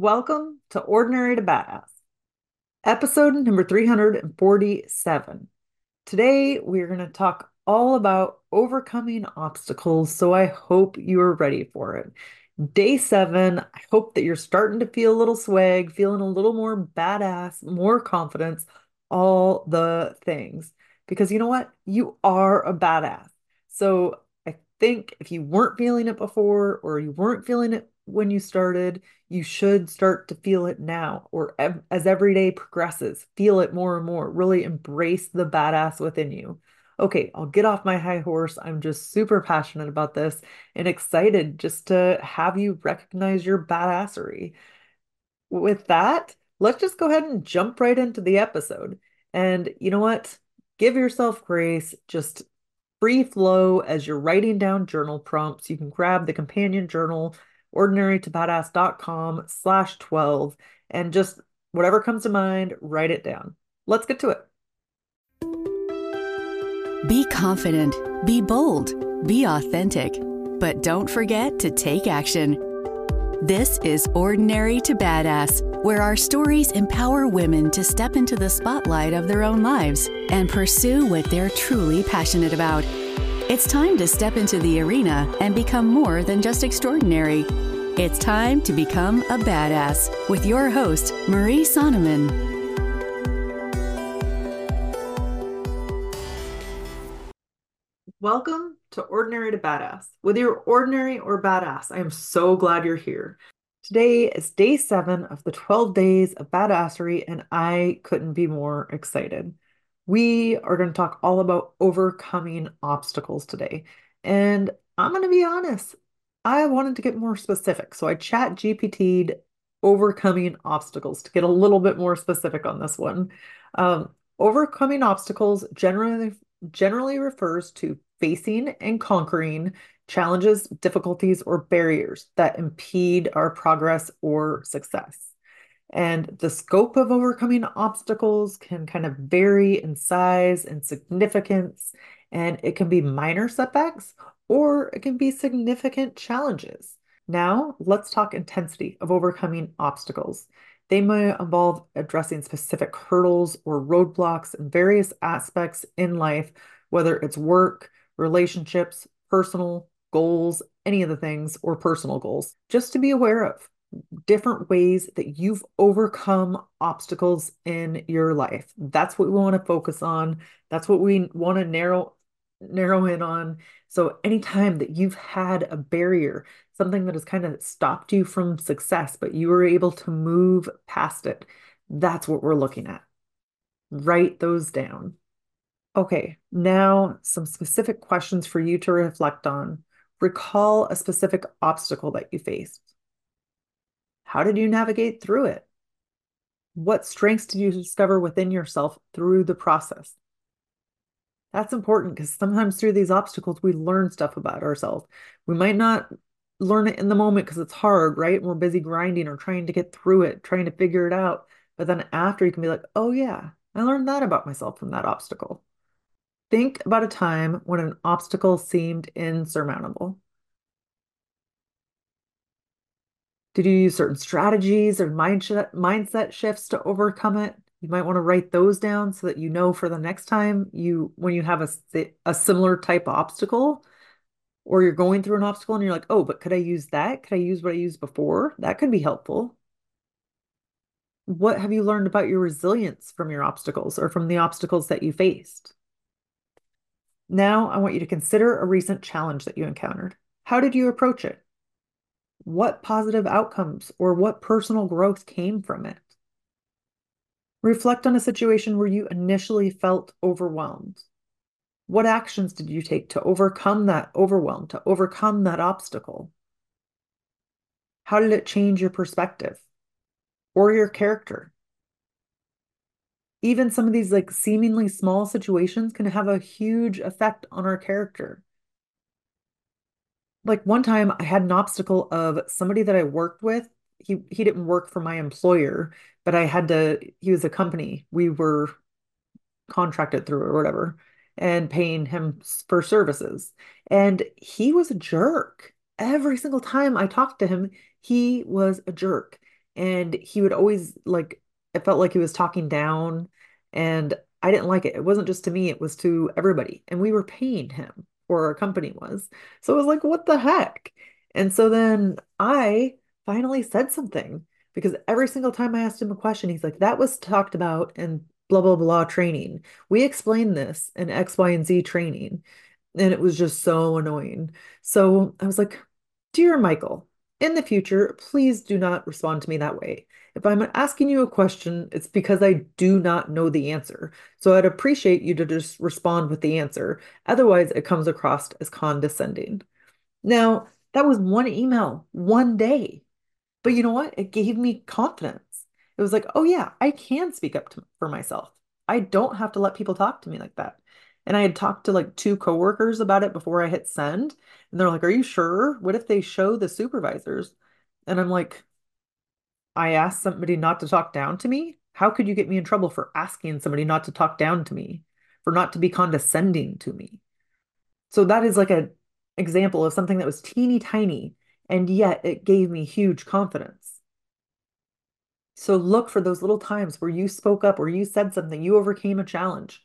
Welcome to Ordinary to Badass, episode number 347. Today, we're going to talk all about overcoming obstacles, so I hope you are ready for it. Day seven, I hope that you're starting to feel a little swag, feeling a little more badass, more confidence, all the things. Because you know what? You are a badass. So I think if you weren't feeling it before or you weren't feeling it when you started, you should start to feel it now or ev- as every day progresses, feel it more and more. Really embrace the badass within you. Okay, I'll get off my high horse. I'm just super passionate about this and excited just to have you recognize your badassery. With that, let's just go ahead and jump right into the episode. And you know what? Give yourself grace. Just free flow as you're writing down journal prompts. You can grab the companion journal ordinarytobadass.com slash 12 and just whatever comes to mind, write it down. Let's get to it. Be confident, be bold, be authentic, but don't forget to take action. This is Ordinary to Badass, where our stories empower women to step into the spotlight of their own lives and pursue what they're truly passionate about. It's time to step into the arena and become more than just extraordinary. It's time to become a badass with your host, Marie Sonneman. Welcome to Ordinary to Badass. Whether you're ordinary or badass, I am so glad you're here. Today is day seven of the 12 days of badassery, and I couldn't be more excited. We are going to talk all about overcoming obstacles today. And I'm going to be honest, I wanted to get more specific. So I chat GPT'd overcoming obstacles to get a little bit more specific on this one. Um, overcoming obstacles generally generally refers to facing and conquering challenges, difficulties, or barriers that impede our progress or success. And the scope of overcoming obstacles can kind of vary in size and significance, and it can be minor setbacks or it can be significant challenges. Now, let's talk intensity of overcoming obstacles. They may involve addressing specific hurdles or roadblocks in various aspects in life, whether it's work, relationships, personal goals, any of the things, or personal goals, just to be aware of different ways that you've overcome obstacles in your life. That's what we want to focus on. That's what we want to narrow narrow in on. So anytime that you've had a barrier, something that has kind of stopped you from success, but you were able to move past it, that's what we're looking at. Write those down. Okay, now some specific questions for you to reflect on. Recall a specific obstacle that you faced. How did you navigate through it? What strengths did you discover within yourself through the process? That's important because sometimes through these obstacles, we learn stuff about ourselves. We might not learn it in the moment because it's hard, right? We're busy grinding or trying to get through it, trying to figure it out. But then after, you can be like, oh, yeah, I learned that about myself from that obstacle. Think about a time when an obstacle seemed insurmountable. Did you use certain strategies or mindset mindset shifts to overcome it? You might want to write those down so that you know for the next time you when you have a a similar type of obstacle or you're going through an obstacle and you're like, "Oh, but could I use that? Could I use what I used before?" That could be helpful. What have you learned about your resilience from your obstacles or from the obstacles that you faced? Now, I want you to consider a recent challenge that you encountered. How did you approach it? What positive outcomes or what personal growth came from it. Reflect on a situation where you initially felt overwhelmed. What actions did you take to overcome that overwhelm, to overcome that obstacle? How did it change your perspective or your character? Even some of these like seemingly small situations can have a huge effect on our character like one time I had an obstacle of somebody that I worked with. He he didn't work for my employer, but I had to, he was a company. We were contracted through or whatever and paying him for services. And he was a jerk. Every single time I talked to him, he was a jerk. And he would always like, it felt like he was talking down. And I didn't like it. It wasn't just to me, it was to everybody. And we were paying him, or our company was. So it was like, what the heck? And so then I finally said something because every single time I asked him a question, he's like, that was talked about in blah, blah, blah training. We explained this in X, Y, and Z training. And it was just so annoying. So I was like, Dear Michael, in the future, please do not respond to me that way. If I'm asking you a question, it's because I do not know the answer. So I'd appreciate you to just respond with the answer. Otherwise, it comes across as condescending. Now, that was one email, one day. But you know what? It gave me confidence. It was like, oh, yeah, I can speak up to, for myself. I don't have to let people talk to me like that. And I had talked to like two coworkers about it before I hit send. And they're like, Are you sure? What if they show the supervisors? And I'm like, I asked somebody not to talk down to me. How could you get me in trouble for asking somebody not to talk down to me, for not to be condescending to me? So that is like an example of something that was teeny tiny, and yet it gave me huge confidence. So look for those little times where you spoke up, where you said something, you overcame a challenge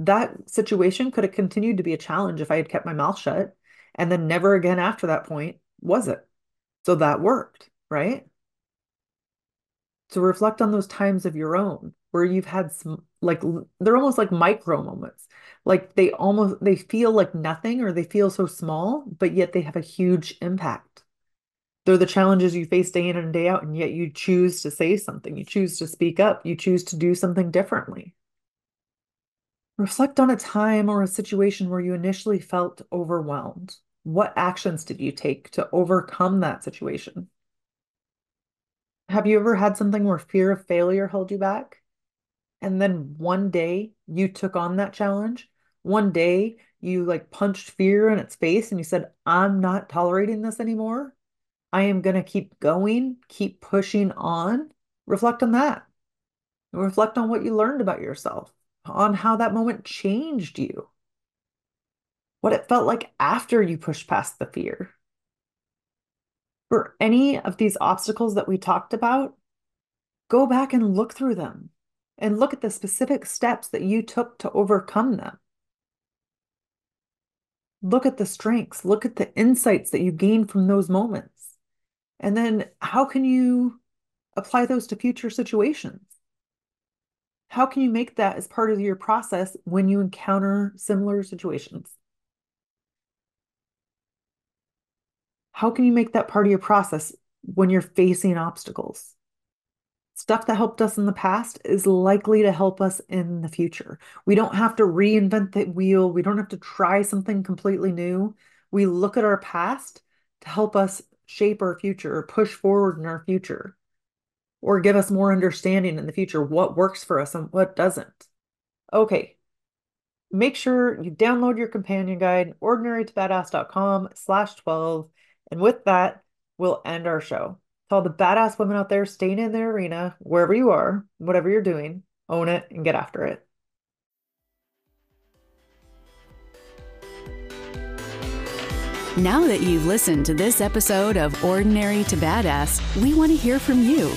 that situation could have continued to be a challenge if I had kept my mouth shut. And then never again after that point was it. So that worked, right? So reflect on those times of your own where you've had some, like, they're almost like micro moments. Like they almost, they feel like nothing or they feel so small, but yet they have a huge impact. They're the challenges you face day in and day out, and yet you choose to say something. You choose to speak up. You choose to do something differently. Reflect on a time or a situation where you initially felt overwhelmed. What actions did you take to overcome that situation? Have you ever had something where fear of failure held you back? And then one day you took on that challenge? One day you like punched fear in its face and you said, I'm not tolerating this anymore. I am going to keep going, keep pushing on. Reflect on that. Reflect on what you learned about yourself on how that moment changed you, what it felt like after you pushed past the fear. For any of these obstacles that we talked about, go back and look through them and look at the specific steps that you took to overcome them. Look at the strengths, look at the insights that you gained from those moments. And then how can you apply those to future situations? How can you make that as part of your process when you encounter similar situations? How can you make that part of your process when you're facing obstacles? Stuff that helped us in the past is likely to help us in the future. We don't have to reinvent the wheel. We don't have to try something completely new. We look at our past to help us shape our future or push forward in our future or give us more understanding in the future what works for us and what doesn't. Okay. Make sure you download your companion guide, ordinarytobadass.com slash 12. And with that, we'll end our show. To all the badass women out there staying in their arena, wherever you are, whatever you're doing, own it and get after it. Now that you've listened to this episode of Ordinary to Badass, we want to hear from you